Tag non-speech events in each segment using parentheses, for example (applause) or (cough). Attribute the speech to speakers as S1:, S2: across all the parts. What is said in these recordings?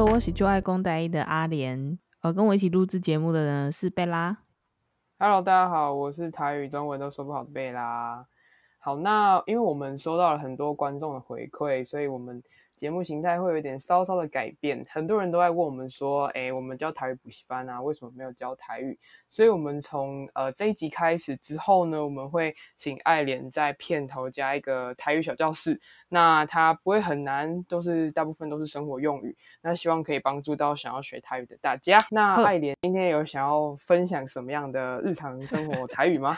S1: 我是就爱公大一的阿莲。呃，跟我一起录制节目的人是贝拉。
S2: Hello，大家好，我是台语、中文都说不好的贝拉。好，那因为我们收到了很多观众的回馈，所以我们。节目形态会有点稍稍的改变，很多人都在问我们说：“哎，我们教台语补习班啊，为什么没有教台语？”所以，我们从呃这一集开始之后呢，我们会请爱莲在片头加一个台语小教室。那它不会很难，都是大部分都是生活用语。那希望可以帮助到想要学台语的大家。那爱莲今天有想要分享什么样的日常生活台语吗？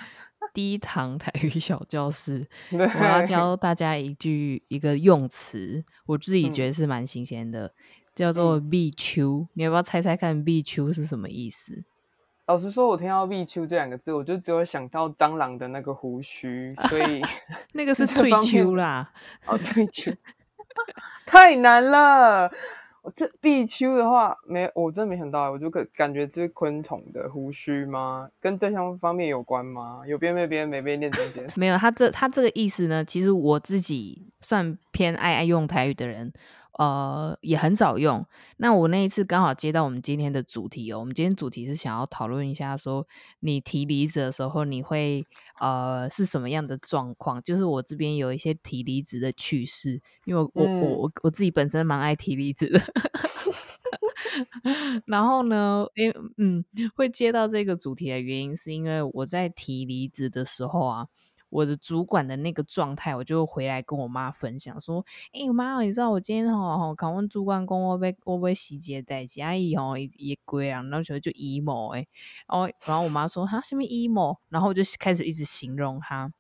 S1: 第一堂台语小教室，(laughs) 我要教大家一句一个用词，我自己觉得是蛮新鲜的，嗯、叫做“必秋”。你要不要猜猜看“必秋”是什么意思？
S2: 老实说，我听到“必秋”这两个字，我就只有想到蟑螂的那个胡须，所以 (laughs)
S1: 那个是“翠秋”啦。
S2: 哦，“翠秋 (laughs) ”太难了。我这必秋的话，没，我真的没想到，我就感感觉这是昆虫的胡须吗？跟这项方面有关吗？有边没边，没边念中间。
S1: 没有，他这他这个意思呢，其实我自己算偏爱爱用台语的人。呃，也很少用。那我那一次刚好接到我们今天的主题哦，我们今天主题是想要讨论一下，说你提离职的时候，你会呃是什么样的状况？就是我这边有一些提离职的趣事，因为我、嗯、我我我自己本身蛮爱提离职的。(laughs) 然后呢，因为嗯，会接到这个主题的原因，是因为我在提离职的时候啊。我的主管的那个状态，我就回来跟我妈分享说：“哎、欸，妈，你知道我今天吼吼，考问主管讲我被我被洗劫代志，阿姨吼也啊，然后就 emo 哎，然后然后我妈说哈什么 emo，然后我就开始一直形容他，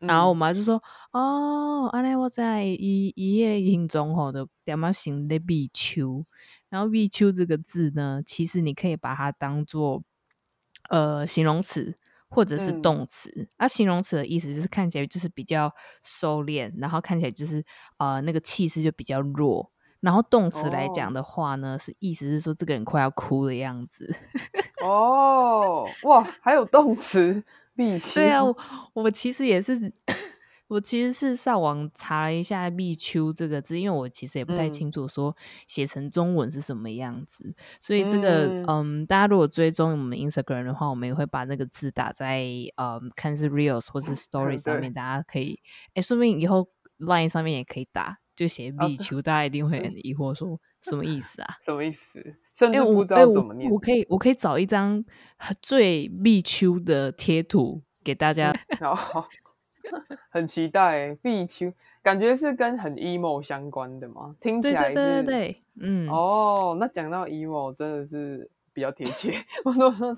S1: 然后我妈就说：哦，安尼我在伊伊个形容吼的点么形的比丘，然后比丘这个字呢，其实你可以把它当做呃形容词。”或者是动词，那、嗯啊、形容词的意思就是看起来就是比较收敛，然后看起来就是呃那个气势就比较弱。然后动词来讲的话呢，哦、是意思是说这个人快要哭的样子。(laughs)
S2: 哦，哇，还有动词，必须。
S1: 对啊，我，我其实也是。我其实是上网查了一下“必秋”这个字，因为我其实也不太清楚说写成中文是什么样子，嗯、所以这个嗯，嗯，大家如果追踪我们 Instagram 的话，我们也会把那个字打在嗯，看是 Reels 或是 (laughs) Story 上面，大家可以哎，说不定以后 Line 上面也可以打，就写“必秋”，大家一定会很疑惑说 (laughs) 什么意思啊？
S2: 什么意思？甚至不知道怎么念。
S1: 我，我可以我可以找一张最必秋的贴图给大 (laughs) 家。
S2: 好。很期待，必秋感觉是跟很 emo 相关的嘛？听起来是，对对对对，嗯，哦，那讲到 emo 真的是比较贴切。(laughs) 我都说，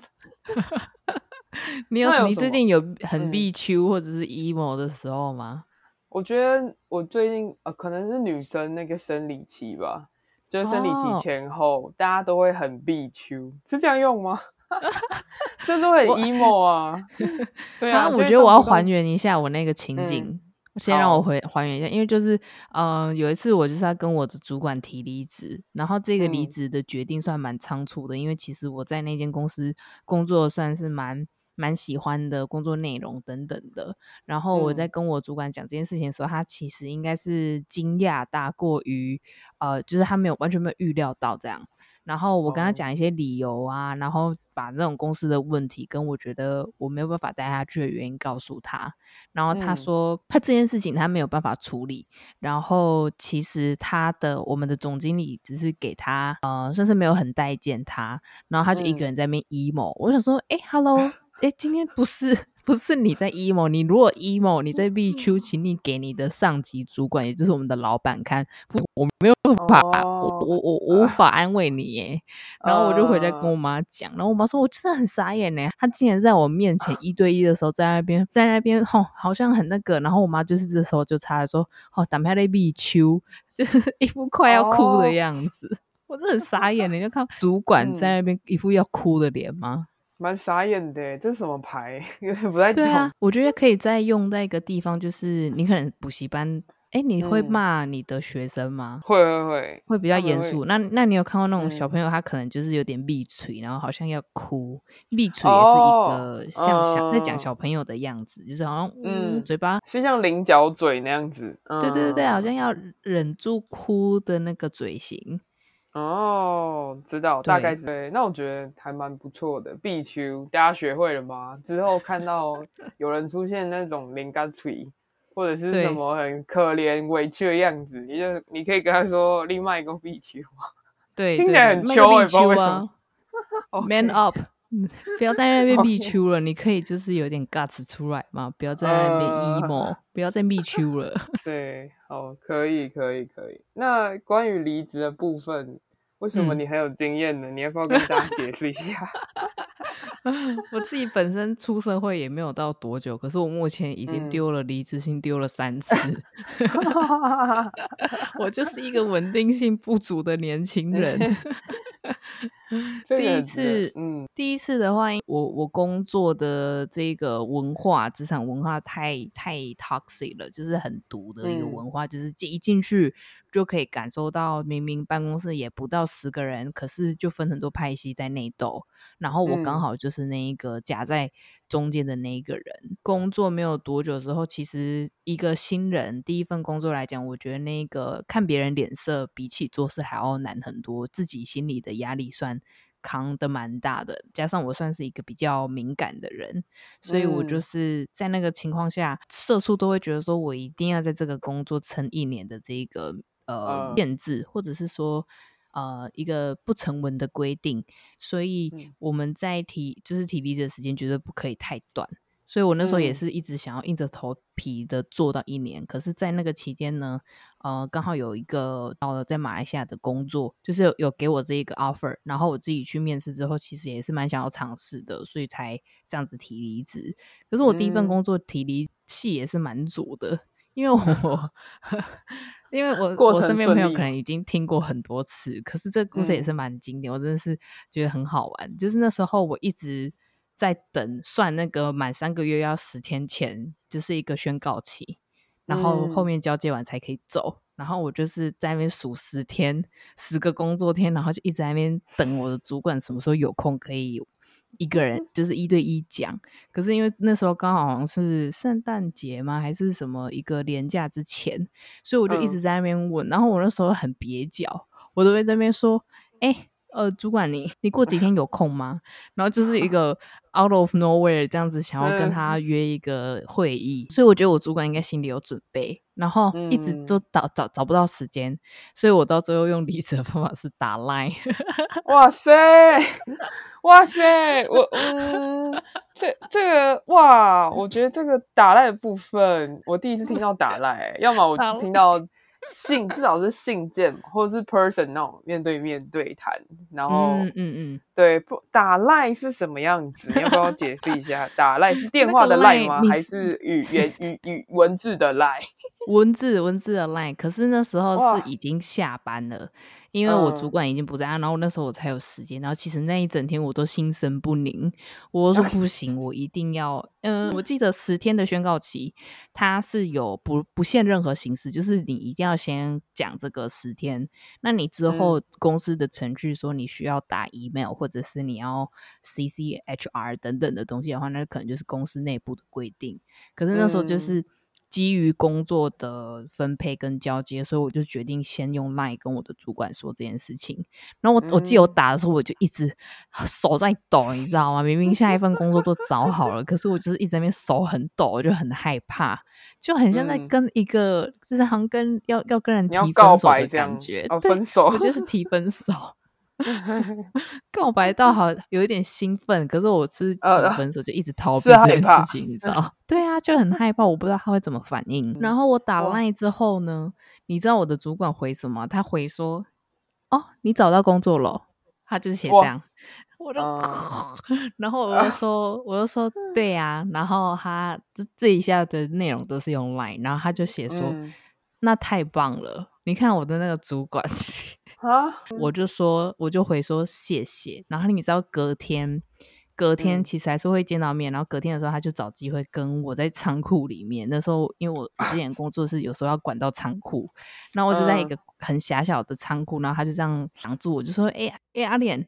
S2: (laughs)
S1: 你有，有你最近有很必秋或者是 emo 的时候吗？
S2: 我觉得我最近呃，可能是女生那个生理期吧，就是生理期前后，哦、大家都会很必秋，是这样用吗？(laughs) 就是很 emo 啊，(laughs) 对啊，
S1: 我觉得我要还原一下我那个情景，嗯、先让我回还原一下，因为就是，嗯、呃，有一次我就是要跟我的主管提离职，然后这个离职的决定算蛮仓促的，嗯、因为其实我在那间公司工作算是蛮蛮喜欢的工作内容等等的，然后我在跟我主管讲这件事情的时候，他其实应该是惊讶大过于，呃，就是他没有完全没有预料到这样。然后我跟他讲一些理由啊，然后把那种公司的问题跟我觉得我没有办法带下去的原因告诉他，然后他说他这件事情他没有办法处理，然后其实他的我们的总经理只是给他呃算是没有很待见他，然后他就一个人在那边 emo，我想说哎，hello，哎，今天不是。不是你在 emo，你如果 emo，你在 B 秋，请你给你的上级主管，也就是我们的老板看，我没有办法，我我我无法安慰你耶。然后我就回来跟我妈讲，然后我妈说，我真的很傻眼呢，他竟然在我面前一对一的时候，在那边在那边吼，好像很那个。然后我妈就是这时候就插来说，哦，等下的必秋，就是一副快要哭的 (laughs) 样子。我真的很傻眼，你就看主管在那边一副要哭的脸吗？
S2: 蛮傻眼的，这是什么牌？(laughs) 有点不太懂。
S1: 对啊，我觉得可以再用在一个地方，就是你可能补习班，哎，你会骂你的学生吗？
S2: 会会会，
S1: 会比较严肃。那那你有看过那种小朋友，他可能就是有点闭嘴，然后好像要哭，闭嘴也是一个像小在讲小朋友的样子，就是好像嗯，嘴巴
S2: 是像菱角嘴那样子。
S1: 对对对对，好像要忍住哭的那个嘴型。
S2: 哦，知道，大概对。那我觉得还蛮不错的。必修大家学会了吗？之后看到 (laughs) 有人出现那种零干脆或者是什么很可怜委屈的样子，你就你可以跟他说另外一个必修。(laughs)
S1: 对，
S2: 听起来很秋，也不知道为什么。(laughs)
S1: Man up，(laughs) 不要在那边密丘了，你可以就是有点 guts 出来嘛，不要在那边 emo，不要再密丘了。(laughs)
S2: 对，好，可以，可以，可以。那关于离职的部分，为什么你很有经验呢？嗯、你要不要跟大家解释一下？(laughs) (laughs)
S1: 我自己本身出社会也没有到多久，可是我目前已经丢了离职信丢了三次。(laughs) 我就是一个稳定性不足的年轻人。(laughs) 第一次，嗯，第一次的话，我我工作的这个文化，职场文化太太 toxic 了，就是很毒的一个文化，嗯、就是一进去就可以感受到，明明办公室也不到十个人，可是就分很多派系在内斗，然后我刚好就是那一个夹在中间的那一个人。嗯、工作没有多久之后，其实一个新人第一份工作来讲，我觉得那个看别人脸色，比起做事还要难很多，自己心里的压力算扛的蛮大的，加上我算是一个比较敏感的人，所以我就是在那个情况下，社畜都会觉得说我一定要在这个工作撑一年的这个呃限制，或者是说呃一个不成文的规定，所以我们在提就是提离职的时间绝对不可以太短。所以我那时候也是一直想要硬着头皮的做到一年，嗯、可是，在那个期间呢，呃，刚好有一个到了在马来西亚的工作，就是有，有给我这一个 offer，然后我自己去面试之后，其实也是蛮想要尝试的，所以才这样子提离职。可是我第一份工作提离气也是蛮足的，嗯、因为我因为我我身边朋友可能已经听过很多次，可是这个故事也是蛮经典，嗯、我真的是觉得很好玩。就是那时候我一直。在等算那个满三个月要十天前，就是一个宣告期，然后后面交接完才可以走。嗯、然后我就是在那边数十天，十个工作天，然后就一直在那边等我的主管什么时候有空可以一个人就是一对一讲。可是因为那时候刚好好像是圣诞节吗，还是什么一个年假之前，所以我就一直在那边问。嗯、然后我那时候很蹩脚，我都会在那边说：“哎、欸。”呃，主管你，你你过几天有空吗？然后就是一个 (laughs) out of nowhere 这样子，想要跟他约一个会议，嗯、所以我觉得我主管应该心里有准备，然后一直都找找找不到时间，所以我到最后用离职的方法是打 line。(laughs)
S2: 哇塞，哇塞，我嗯，这这个哇，我觉得这个打 line 的部分，我第一次听到打 line，要么我听到。信至少是信件，或者是 person 那种面对面对谈，然后嗯嗯嗯，对，不打赖是什么样子？你要不要解释一下？(laughs) 打赖是电话的赖吗？还是语言语语文字的赖？
S1: 文字文字的 line，可是那时候是已经下班了，因为我主管已经不在，嗯、然后那时候我才有时间。然后其实那一整天我都心神不宁，我说不行，我一定要。嗯，我记得十天的宣告期，它是有不不限任何形式，就是你一定要先讲这个十天。那你之后公司的程序说你需要打 email，或者是你要 CC HR 等等的东西的话，那可能就是公司内部的规定。可是那时候就是。嗯基于工作的分配跟交接，所以我就决定先用 Line 跟我的主管说这件事情。然后我、嗯、我记得我打的时候，我就一直手在抖，你知道吗？明明下一份工作都找好了，可是我就是一直在那边手很抖，我就很害怕，就很像在跟一个，嗯、就是好像跟要要跟人提分手的感觉。
S2: 哦，分手，
S1: 我就是提分手。(laughs) 告白倒好，有一点兴奋，可是我是提分手就一直 (laughs) 逃避这件事情，你知道？(laughs) 对啊，就很害怕，我不知道他会怎么反应。然后我打 line 之后呢，你知道我的主管回什么？他回说：“哦，你找到工作了。”他就是写这样，我就，然后我就说，我就说对呀。然后他这一下的内容都是用 line，然后他就写说：“那太棒了，你看我的那个主管。”啊！我就说，我就回说谢谢。然后你知道，隔天，隔天其实还是会见到面。嗯、然后隔天的时候，他就找机会跟我在仓库里面。那时候，因为我之前工作是有时候要管到仓库，然后我就在一个很狭小的仓库，然后他就这样挡住我，就说：“哎、欸、哎、欸，阿莲，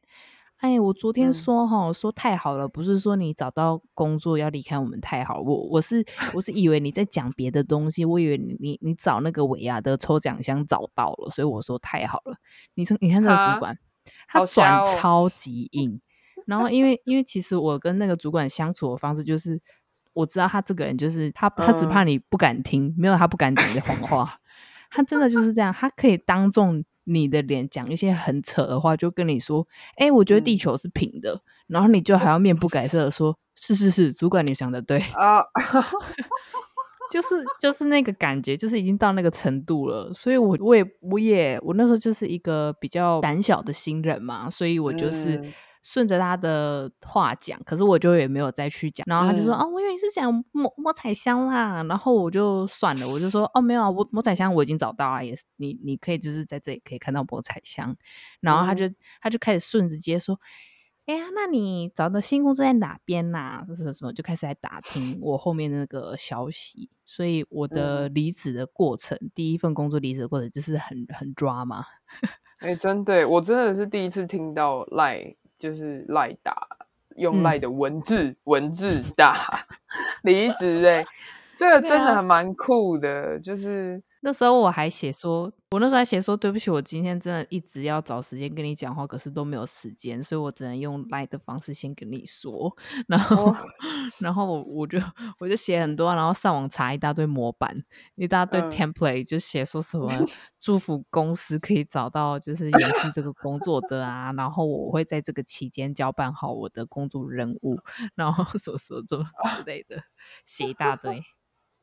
S1: 哎，我昨天说哈、嗯，说太好了，不是说你找到工作要离开我们太好，我我是我是以为你在讲别的东西，我以为你你你找那个维亚的抽奖箱找到了，所以我说太好了。你说你看这个主管，他转超级硬，然后因为因为其实我跟那个主管相处的方式就是，我知道他这个人就是他他只怕你不敢听，嗯、没有他不敢讲的谎话，(laughs) 他真的就是这样，他可以当众。你的脸讲一些很扯的话，就跟你说：“哎、欸，我觉得地球是平的。嗯”然后你就还要面不改色的说：“是是是，主管你想的对啊。” (laughs) 就是就是那个感觉，就是已经到那个程度了。所以我我也我也我那时候就是一个比较胆小的新人嘛，所以我就是。嗯顺着他的话讲，可是我就也没有再去讲。然后他就说：“嗯、哦，我以为你是讲摸摸彩箱啦。”然后我就算了，我就说：“哦，没有啊，我摸彩箱我已经找到了，也是你，你可以就是在这里可以看到摸彩箱。”然后他就、嗯、他就开始顺着接说：“哎呀，那你找的新工作在哪边呐、啊？这是什么？”就开始来打听我后面的那个消息。所以我的离职的过程，嗯、第一份工作离职的过程就是很很抓嘛。(laughs)
S2: 哎、欸，真的，我真的是第一次听到赖。就是赖打，用赖的文字、嗯、文字打离职哎，这个真的还蛮酷的。就是
S1: 那时候我还写说。我那时候还写说，对不起，我今天真的一直要找时间跟你讲话，可是都没有时间，所以我只能用 LINE 的方式先跟你说。然后，哦、(laughs) 然后我我就我就写很多，然后上网查一大堆模板，一大堆 template，、嗯、就写说什么 (laughs) 祝福公司可以找到就是延续这个工作的啊，然后我会在这个期间交办好我的工作任务，(laughs) 然后什么什么什么之类的，写一大堆。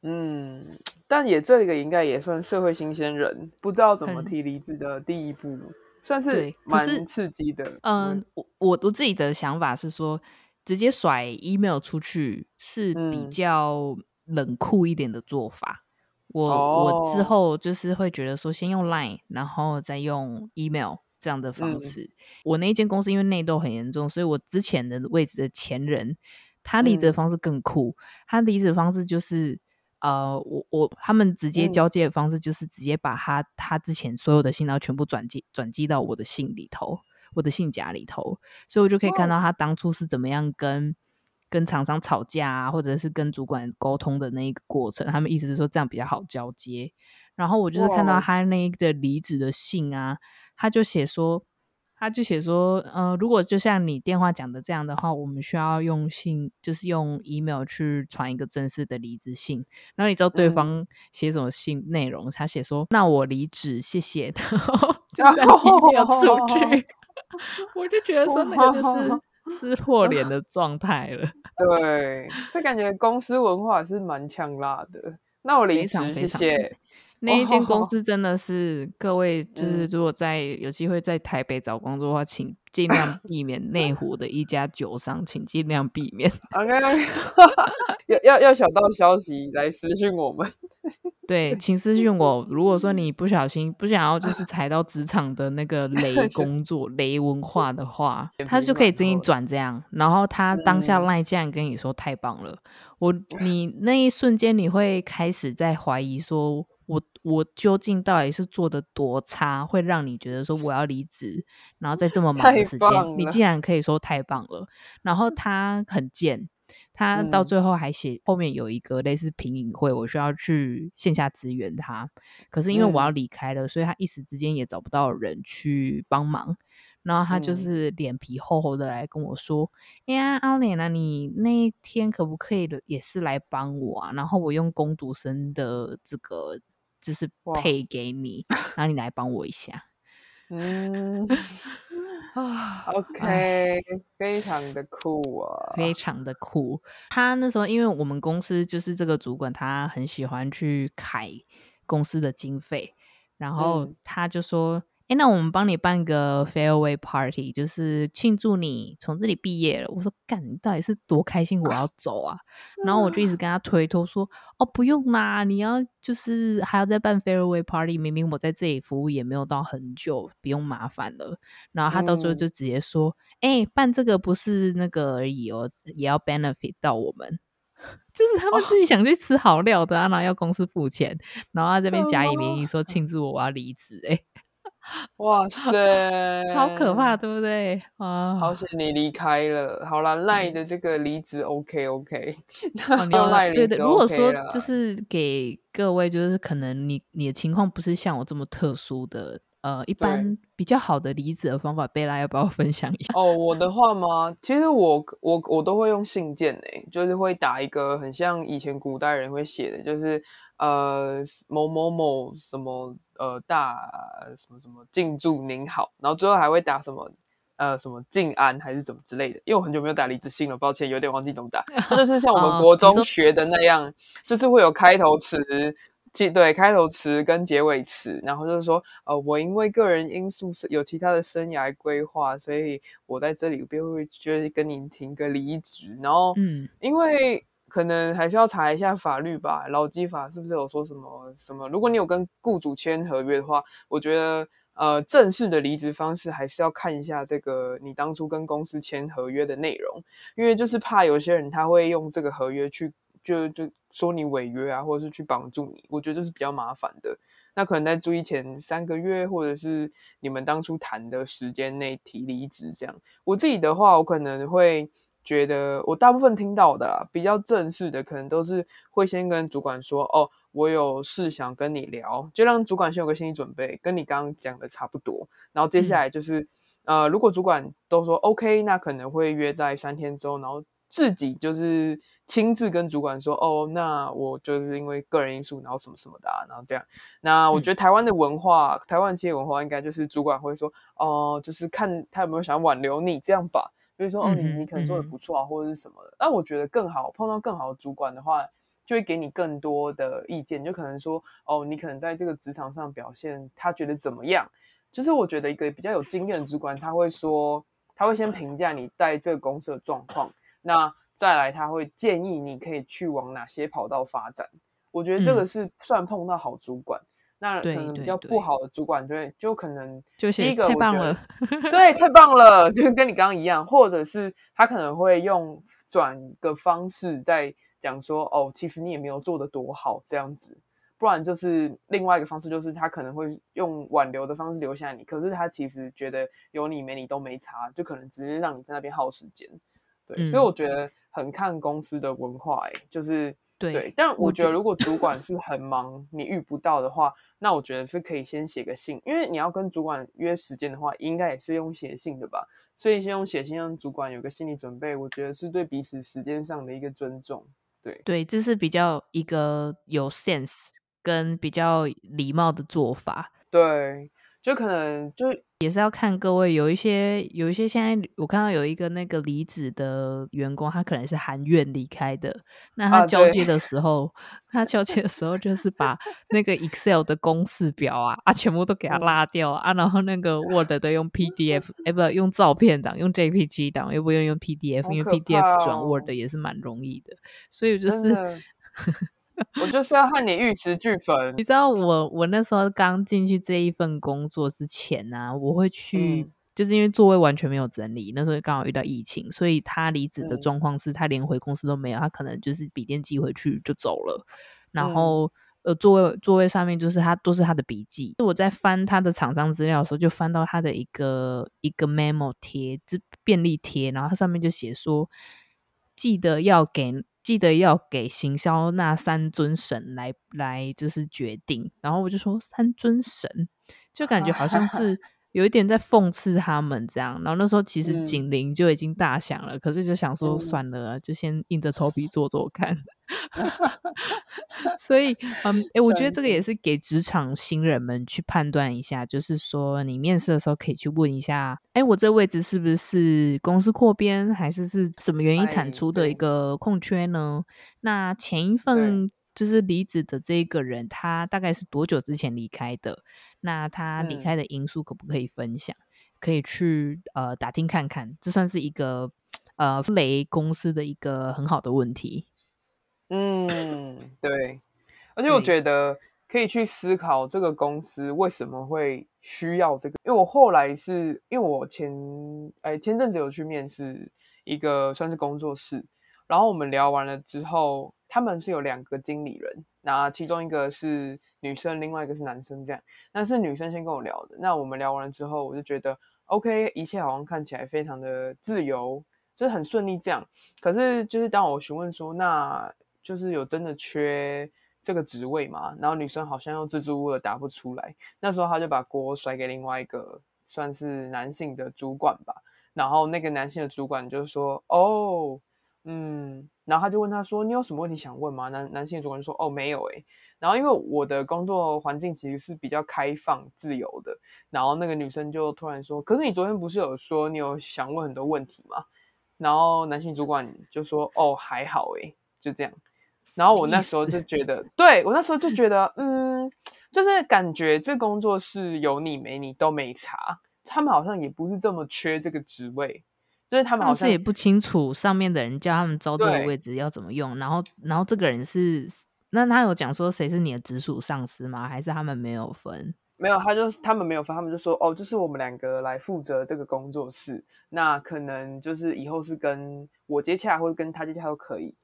S2: 嗯，但也这个应该也算社会新鲜人，不知道怎么提离职的第一步，算是蛮刺激的。
S1: 嗯，嗯我我我自己的想法是说，直接甩 email 出去是比较冷酷一点的做法。嗯、我、哦、我之后就是会觉得说，先用 line，然后再用 email 这样的方式。嗯、我那一间公司因为内斗很严重，所以我之前的位置的前人，他离职的方式更酷，嗯、他离职的方式就是。呃，我我他们直接交接的方式就是直接把他、嗯、他之前所有的信，然后全部转寄转寄到我的信里头，我的信夹里头，所以我就可以看到他当初是怎么样跟跟厂商吵架啊，或者是跟主管沟通的那一个过程。他们意思是说这样比较好交接。然后我就是看到他那个离职的信啊，他就写说。他就写说，呃，如果就像你电话讲的这样的话，我们需要用信，就是用 email 去传一个正式的离职信。然后你知道对方写什么信内容？嗯、他写说：“那我离职，谢谢。”然后 (laughs) 就 email 出去，(laughs) 我就觉得说那个就是撕破脸的状态了。(laughs)
S2: 对，这感觉公司文化是蛮呛辣的。那我离职，谢谢。(laughs)
S1: 那一间公司真的是，各位就是如果在有机会在台北找工作的话，请尽量避免内 (laughs) 湖的一家酒商，请尽量避免。
S2: OK，(laughs) 要要要小道消息来私讯我们。
S1: 对，请私讯我。如果说你不小心不想要就是踩到职场的那个雷工作、雷文化的话，他就可以给你转这样。然后他当下赖这样跟你说：“太棒了。”我你那一瞬间你会开始在怀疑说。我我究竟到底是做的多差，会让你觉得说我要离职，然后在这么忙的时间，你竟然可以说太棒了。然后他很贱，他到最后还写后面有一个类似评议会，我需要去线下支援他。可是因为我要离开了，嗯、所以他一时之间也找不到人去帮忙。然后他就是脸皮厚厚的来跟我说：“哎、嗯、呀，阿莲啊，你那一天可不可以也是来帮我啊？然后我用攻读生的这个。”就是配给你，然后你来帮我一下。(laughs)
S2: 嗯啊，OK，非常的酷啊，
S1: 非常的酷。他那时候，因为我们公司就是这个主管，他很喜欢去揩公司的经费，然后他就说。嗯哎，那我们帮你办个 farewell party，就是庆祝你从这里毕业了。我说，干，你到底是多开心？我要走啊！然后我就一直跟他推脱说，哦，不用啦，你要就是还要再办 farewell party，明明我在这里服务也没有到很久，不用麻烦了。然后他到最后就直接说，哎、嗯，办这个不是那个而已哦，也要 benefit 到我们，就是他们自己想去吃好料的啊，然后要公司付钱，然后他这边假以名义说庆祝我我要离职，哎。(laughs)
S2: 哇塞，
S1: 超可怕，对不对？啊，
S2: 好险你离开了。好啦，赖的这个离职 OK OK，(laughs)
S1: 那赖对对。如果说就是给各位，就是可能你你的情况不是像我这么特殊的，呃，一般比较好的离职的方法，贝拉要不要分享一下？
S2: 哦，我的话吗？其实我我我都会用信件诶，就是会打一个很像以前古代人会写的，就是。呃，某某某什么呃大什么什么敬祝您好，然后最后还会打什么呃什么敬安还是怎么之类的，因为我很久没有打离职信了，抱歉，有点忘记怎么打。(laughs) 它就是像我们国中学的那样，哦、就是会有开头词，对，开头词跟结尾词，然后就是说呃我因为个人因素有其他的生涯规划，所以我在这里便会觉得跟您停个离职，然后嗯，因为。可能还是要查一下法律吧，劳基法是不是有说什么什么？如果你有跟雇主签合约的话，我觉得呃正式的离职方式还是要看一下这个你当初跟公司签合约的内容，因为就是怕有些人他会用这个合约去就就说你违约啊，或者是去绑住你，我觉得这是比较麻烦的。那可能在注意前三个月，或者是你们当初谈的时间内提离职这样。我自己的话，我可能会。觉得我大部分听到的啦，比较正式的，可能都是会先跟主管说，哦，我有事想跟你聊，就让主管先有个心理准备，跟你刚刚讲的差不多。然后接下来就是，嗯、呃，如果主管都说 OK，那可能会约在三天之后，然后自己就是亲自跟主管说，哦，那我就是因为个人因素，然后什么什么的、啊，然后这样。那我觉得台湾的文化，嗯、台湾企业文化应该就是主管会说，哦、呃，就是看他有没有想挽留你这样吧。比如说，哦，你你可能做的不错啊，或者是什么的。那我觉得更好，碰到更好的主管的话，就会给你更多的意见。就可能说，哦，你可能在这个职场上表现，他觉得怎么样？就是我觉得一个比较有经验的主管，他会说，他会先评价你在这个公司的状况，那再来他会建议你可以去往哪些跑道发展。我觉得这个是算碰到好主管。那可能比较不好的主管就会，就可能就第一个我觉得，太棒了，对，太棒了，就跟你刚刚一样，或者是他可能会用转个方式在讲说，哦，其实你也没有做的多好这样子，不然就是另外一个方式，就是他可能会用挽留的方式留下你，可是他其实觉得有你没你都没差，就可能只是让你在那边耗时间，对，嗯、所以我觉得很看公司的文化、欸，哎，就是。对，对，但我觉得如果主管是 (laughs) 很忙，你遇不到的话，那我觉得是可以先写个信，因为你要跟主管约时间的话，应该也是用写信的吧？所以先用写信让主管有个心理准备，我觉得是对彼此时间上的一个尊重。对，对，这是比较一个有 sense 跟比较礼貌的做法。对。就可能就也是要看各位，有一些有一些现在我看到有一个那个离职的员工，他可能是含怨离开的。那他交接的时候，啊、他交接的时候就是把那个 Excel 的公式表啊啊全部都给他拉掉啊，然后那个 Word 的用 PDF，哎不用照片档，用 JPG 档，又不用用 PDF，、哦、因为 PDF 转 Word 也是蛮容易的，所以就是。(laughs) 我就是要和你玉石俱焚。你知道我我那时候刚进去这一份工作之前呢、啊，我会去、嗯，就是因为座位完全没有整理，那时候刚好遇到疫情，所以他离职的状况是他连回公司都没有，他可能就是笔电寄回去就走了。然后、嗯、呃座位座位上面就是他都是他的笔记。我在翻他的厂商资料的时候，就翻到他的一个一个 memo 贴，就便利贴，然后他上面就写说，记得要给。记得要给行销那三尊神来来就是决定，然后我就说三尊神，就感觉好像 (laughs) 是有一点在讽刺他们这样。然后那时候其实警铃就已经大响了，嗯，可是就想说算了，就先硬着头皮做做看。(laughs) 所以，嗯，诶，我觉得这个也是给职场新人们去判断一下，就是说你面试的时候可以去问一下，诶，我这位置是不是公司扩编，还是是什么原因产出的一个空缺呢？那前一份就是离职的这个人，他大概是多久之前离开的？那他离开的因素可不可以分享？嗯、可以去呃打听看看，这算是一个呃雷公司的一个很好的问题。嗯，(laughs) 对，而且我觉得可以去思考这个公司为什么会需要这个，因为我后来是因为我前哎前阵子有去面试一个算是工作室，然后我们聊完了之后，他们是有两个经理人，那其中一个是女生，另外一个是男生，这样。那是女生先跟我聊的。那我们聊完了之后，我就觉得 OK，一切好像看起来非常的自由，就是很顺利这样。可是就是当我询问说，那就是有真的缺这个职位嘛？然后女生好像又支支吾吾的答不出来。那时候他就把锅甩给另外一个算是男性的主管吧。然后那个男性的主管就说：“哦。”嗯，然后他就问他说：“你有什么问题想问吗？”男男性主管就说：“哦，没有诶。”然后因为我的工作环境其实是比较开放自由的，然后那个女生就突然说：“可是你昨天不是有说你有想问很多问题吗？”然后男性主管就说：“哦，还好诶。”就这样。然后我那时候就觉得，对，我那时候就觉得，嗯，就是感觉这工作室有你没你都没差，他们好像也不是这么缺这个职位。就是他们好像
S1: 也不清楚上面的人叫他们招这个位置要怎么用，然后然后这个人是，那他有讲说谁是你的直属上司吗？还是他们没有分？
S2: 没有，他就他们没有分，他们就说哦，就是我们两个来负责这个工作室，那可能就是以后是跟我接洽或者跟他接洽都可以，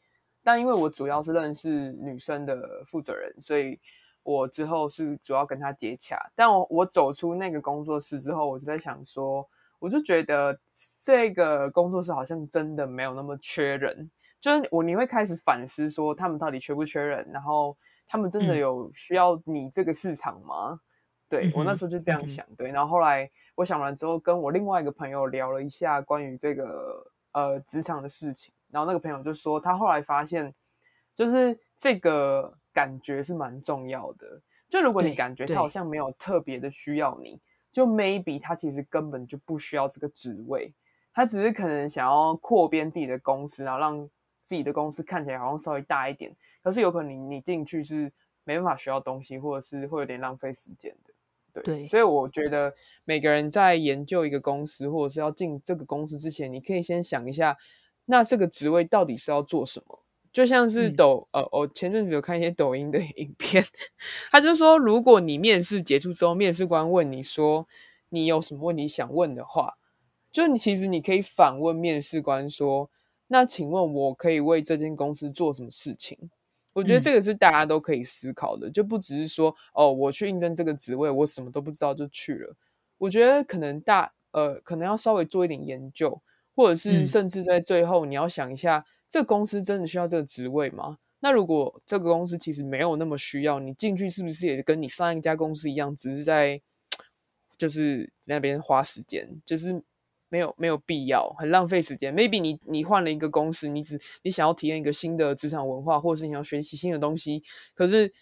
S2: 但因为我主要是认识女生的负责人，所以我之后是主要跟她接洽。但我我走出那个工作室之后，我就在想说。我就觉得这个工作室好像真的没有那么缺人，就是我你会开始反思说他们到底缺不缺人，然后他们真的有需要你这个市场吗？嗯、对我那时候就这样想，嗯、对，然后后来我想完之后，跟我另外一个朋友聊了一下关于这个呃职场的事情，然后那个朋友就说他后来发现，就是这个感觉是蛮重要的，就如果你感觉他好像没有特别的需要你。就 maybe 他其实根本就不需要这个职位，他只是可能想要扩编自己的公司，然后让自己的公司看起来好像稍微大一点。可是有可能你你进去是没办法学到东西，或者是会有点浪费时间的。对，对，所以我觉得每个人在研究一个公司或者是要进这个公司之前，你可以先想一下，那这个职位到底是要做什么。就像是抖、嗯、呃，我前阵子有看一些抖音的 (laughs) 影片，他就说，如果你面试结束之后，面试官问你说你有什么问题想问的话，就你其实你可以反问面试官说，那请问我可以为这间公司做什么事情？我觉得这个是大家都可以思考的，嗯、就不只是说哦，我去应征这个职位，我什么都不知道就去了。我觉得可能大呃，可能要稍微做一点研究，或者是甚至在最后你要想一下。嗯这个公司真的需要这个职位吗？那如果这个公司其实没有那么需要，你进去是不是也跟你上一家公司一样，只是在就是那边花时间，就是没有没有必要，很浪费时间。Maybe 你你换了一个公司，你只你想要体验一个新的职场文化，或者是你要学习新的东西，可是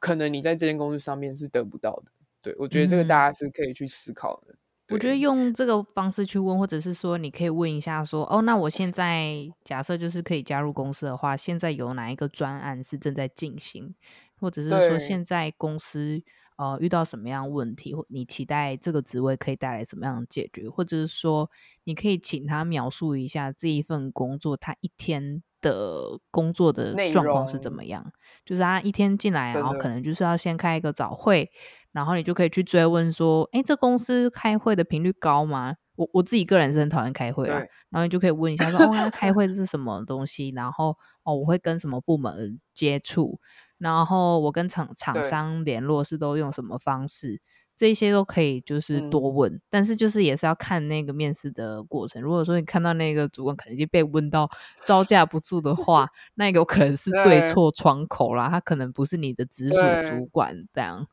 S2: 可能你在这间公司上面是得不到的。对，我觉得这个大家是可以去思考的。嗯
S1: 我觉得用这个方式去问，或者是说，你可以问一下说，哦，那我现在假设就是可以加入公司的话，现在有哪一个专案是正在进行，或者是说现在公司呃遇到什么样问题，或你期待这个职位可以带来什么样的解决，或者是说，你可以请他描述一下这一份工作他一天的工作的状况是怎么样，就是他一天进来，然后可能。就是要先开一个早会。然后你就可以去追问说，哎，这公司开会的频率高吗？我我自己个人是很讨厌开会啦。然后你就可以问一下说，哦，那开会是什么东西？然后哦，我会跟什么部门接触？然后我跟厂厂商联络是都用什么方式？这些都可以，就是多问，嗯，但是就是也是要看那个面试的过程。如果说你看到那个主管可能已经被问到招架不住的话，(laughs) 那有可能是对错窗口啦，他可能不是你的直属主管这样。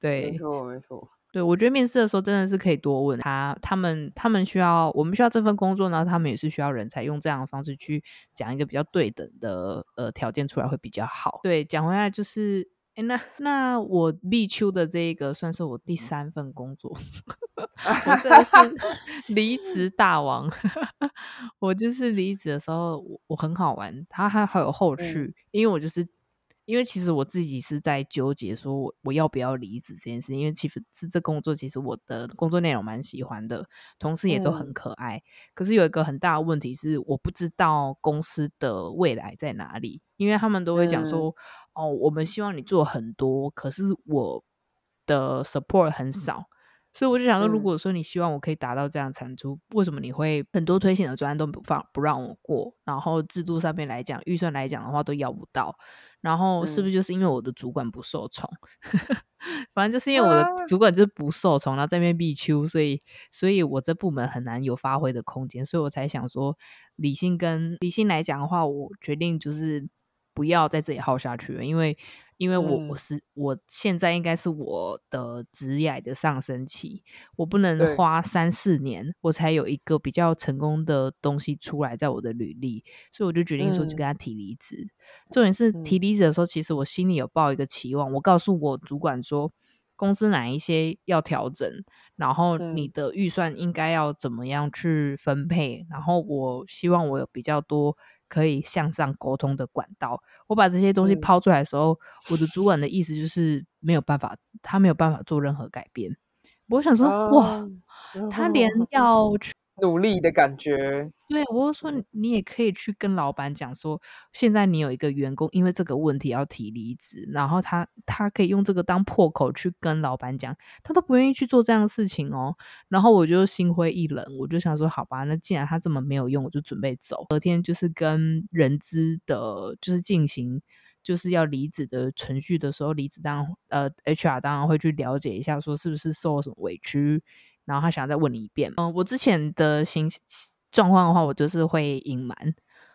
S1: 对，
S2: 没错没错。
S1: 对，我觉得面试的时候真的是可以多问他，他们他们需要我们需要这份工作呢，他们也是需要人才，用这样的方式去讲一个比较对等的呃条件出来会比较好。对，讲回来就是。欸、那那我立秋的这一个算是我第三份工作，(laughs) 我真的是离职大王。(laughs) 我就是离职的时候，我我很好玩，它还还有后续，嗯、因为我就是。因为其实我自己是在纠结，说我我要不要离职这件事。因为其实这这工作其实我的工作内容蛮喜欢的，同事也都很可爱。嗯、可是有一个很大的问题是，我不知道公司的未来在哪里。因为他们都会讲说，嗯、哦，我们希望你做很多，可是我的 support 很少。所以我就想说，如果说你希望我可以达到这样产出，嗯、为什么你会很多推行的专案都不放不让我过？然后制度上面来讲，预算来讲的话都要不到，然后是不是就是因为我的主管不受宠？嗯、(laughs) 反正就是因为我的主管就是不受宠，然后在那边避秋，所以所以我这部门很难有发挥的空间，所以我才想说，理性跟理性来讲的话，我决定就是不要在这里耗下去了，因为。因为我我是、嗯、我现在应该是我的职业的上升期，我不能花三四年我才有一个比较成功的东西出来在我的履历，所以我就决定说就跟他提离职。嗯、重点是提离职的时候，其实我心里有抱一个期望，我告诉我主管说，公司哪一些要调整，然后你的预算应该要怎么样去分配，然后我希望我有比较多。可以向上沟通的管道，我把这些东西抛出来的时候，嗯、我的主管的意思就是没有办法，他没有办法做任何改变。我想说，哦、哇，他连要去。
S2: 努力的感觉，
S1: 对，我就说你也可以去跟老板讲说，现在你有一个员工因为这个问题要提离职，然后他他可以用这个当破口去跟老板讲，他都不愿意去做这样的事情哦。然后我就心灰意冷，我就想说，好吧，那既然他这么没有用，我就准备走。隔天就是跟人资的，就是进行就是要离职的程序的时候，离职当然呃 HR 当然会去了解一下，说是不是受了什么委屈。然后他想要再问你一遍，嗯，我之前的形状况的话，我就是会隐瞒，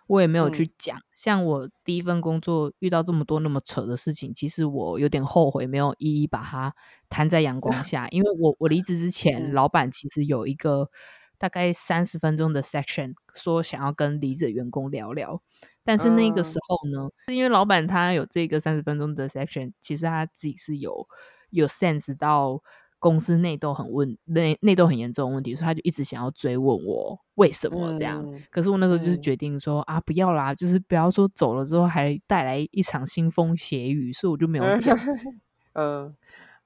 S1: 我也没有去讲。嗯、像我第一份工作遇到这么多那么扯的事情，其实我有点后悔，没有一一把它摊在阳光下。因为我我离职之前，嗯、老板其实有一个大概三十分钟的 section，说想要跟离职的员工聊聊。但是那个时候呢，是、嗯、因为老板他有这个三十分钟的 section，其实他自己是有有 sense 到。公司内斗很问内内斗很严重的问题，所以他就一直想要追问我为什么这样。嗯、可是我那时候就是决定说、嗯、啊，不要啦，就是不要说走了之后还带来一场腥风血雨，所以我就没有讲。(laughs)
S2: 嗯、呃，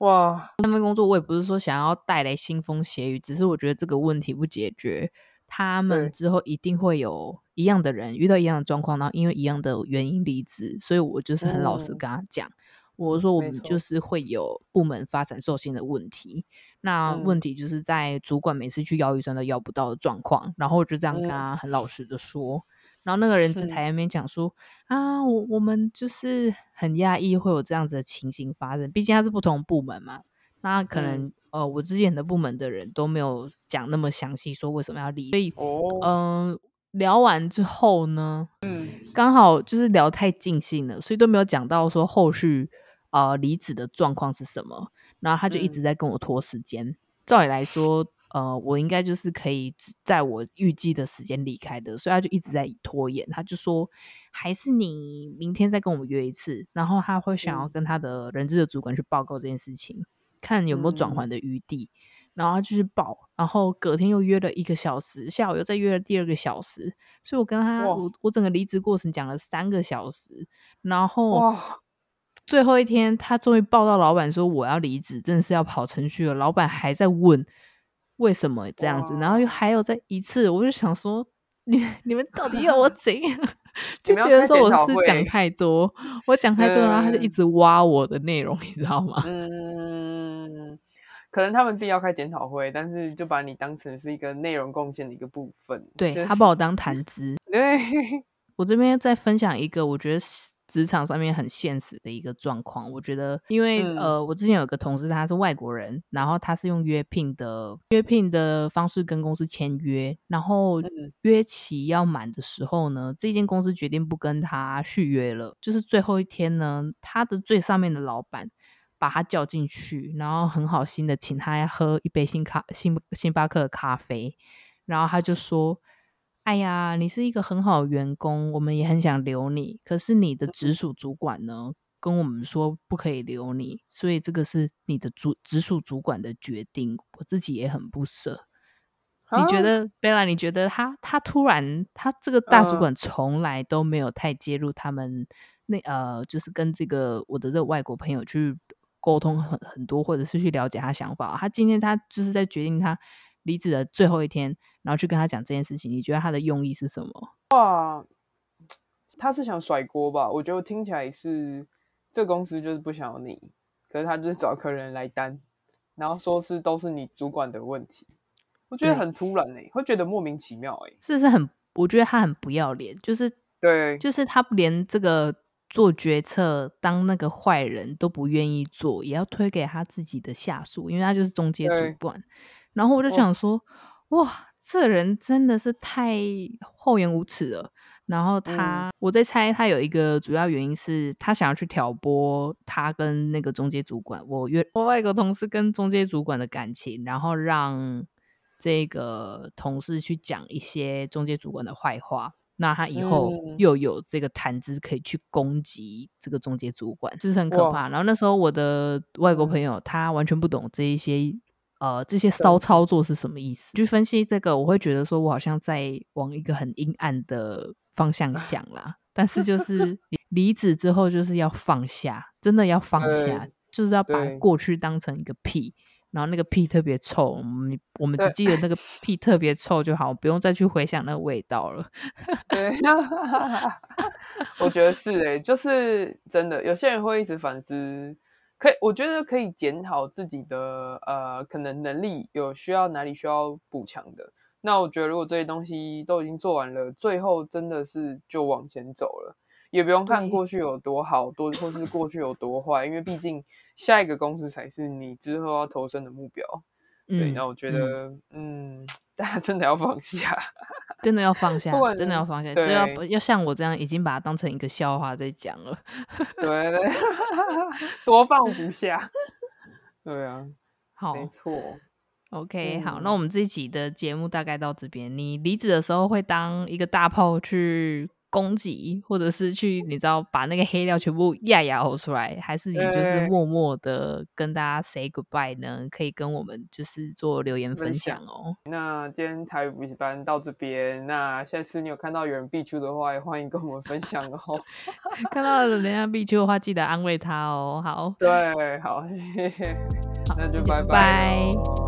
S2: 哇，
S1: 那份工作我也不是说想要带来腥风血雨，只是我觉得这个问题不解决，他们之后一定会有一样的人遇到一样的状况，然后因为一样的原因离职，所以我就是很老实跟他讲。嗯我说我们就是会有部门发展受限的问题，那问题就是在主管每次去邀预算都邀不到的状况，然后我就这样跟他很老实的说，然后那个人资才那边讲说啊，我我们就是很讶异会有这样子的情形发生，毕竟他是不同部门嘛，那可能呃我之前的部门的人都没有讲那么详细说为什么要离，所以嗯。聊完之后呢，嗯，刚好就是聊太尽兴了，所以都没有讲到说后续。呃，离职的状况是什么？然后他就一直在跟我拖时间。嗯、照理来说，呃，我应该就是可以在我预计的时间离开的，所以他就一直在拖延。他就说，还是你明天再跟我们约一次。然后他会想要跟他的人资的主管去报告这件事情，嗯、看有没有转圜的余地。嗯、然后他就去报，然后隔天又约了一个小时，下午又再约了第二个小时。所以我跟他，我我整个离职过程讲了三个小时，然后哇。最后一天，他终于报到老板说我要离职，真的是要跑程序了。老板还在问为什么这样子，然后又还有再一次，我就想说，你你们到底要我 (laughs) 怎样？(laughs) 就觉得说我是讲太多，我讲 (laughs) 太多，然后他就一直挖我的内容，嗯、你知道吗？
S2: 嗯，可能他们自己要开检讨会，但是就把你当成是一个内容贡献的一个部分。
S1: 对，他把我当谈资。对，我这边再分享一个，我觉得是。职场上面很现实的一个状况，我觉得，因为、嗯、呃，我之前有个同事，他是外国人，然后他是用约聘的约聘的方式跟公司签约，然后约期要满的时候呢，这间公司决定不跟他续约了，就是最后一天呢，他的最上面的老板把他叫进去，然后很好心的请他喝一杯星咖星星巴克的咖啡，然后他就说。哎呀，你是一个很好的员工，我们也很想留你。可是你的直属主管呢，跟我们说不可以留你，所以这个是你的主直属主管的决定。我自己也很不舍。啊、你觉得贝拉？你觉得他他突然他这个大主管从来都没有太介入他们那呃，就是跟这个我的这个外国朋友去沟通很很多，或者是去了解他想法。他今天他就是在决定他离职的最后一天。然后去跟他讲这件事情，你觉得他的用意是什么？
S2: 哇，他是想甩锅吧？我觉得听起来是这公司就是不想要你，可是他就是找客人来担。然后说是都是你主管的问题，我觉得很突然哎、欸，会觉得莫名其妙哎、欸，
S1: 是是很，我觉得他很不要脸，就是
S2: 对，
S1: 就是他连这个做决策当那个坏人都不愿意做，也要推给他自己的下属，因为他就是中介主管。然后我就想说，哦、哇，这人真的是太厚颜无耻了。然后他，嗯、我在猜，他有一个主要原因是他想要去挑拨他跟那个中介主管，我约我外国同事跟中介主管的感情，然后让这个同事去讲一些中介主管的坏话，那他以后又有这个谈资可以去攻击这个中介主管，就、嗯、是很可怕。然后那时候我的外国朋友、嗯、他完全不懂这一些。呃，这些骚操作是什么意思？去分析这个，我会觉得说，我好像在往一个很阴暗的方向想 (laughs) 啦。但是就是离职之后，就是要放下，真的要放下，就是要把过去当成一个屁，然后那个屁特别臭，我们我们只记得那个屁特别臭就好，不用再去回想那个味道了。
S2: 对，(laughs) 我觉得是诶、欸，就是真的，有些人会一直反思。可以，我觉得可以检讨自己的呃，可能能力有需要哪里需要补强的。那我觉得如果这些东西都已经做完了，最后真的是就往前走了，也不用看过去有多好，多或是过去有多坏，因为毕竟下一个公司才是你之后要投身的目标。对，那我觉得，嗯，嗯，大家真的要放下，(laughs)
S1: 真的要放下，真的要放下，就要要像我这样，已经把它当成一个笑话在讲了。(laughs)
S2: 对对，多放不下。对啊，
S1: 好，
S2: 没错。
S1: OK，好，那我们这一集的节目大概到这边。你离职的时候会当一个大炮去攻击，或者是去你知道把那个黑料全部压压出来，还是你就是默默的跟大家 say goodbye 呢？可以跟我们就是做留言分享哦。
S2: 那今天台语补习班到这边，那下次你有看到有人必出的话，也欢迎跟我们分享哦。(laughs)
S1: 看到人家必出的话，记得安慰他哦。好，
S2: 对，好，谢谢，(laughs) 那就拜拜。
S1: 拜拜。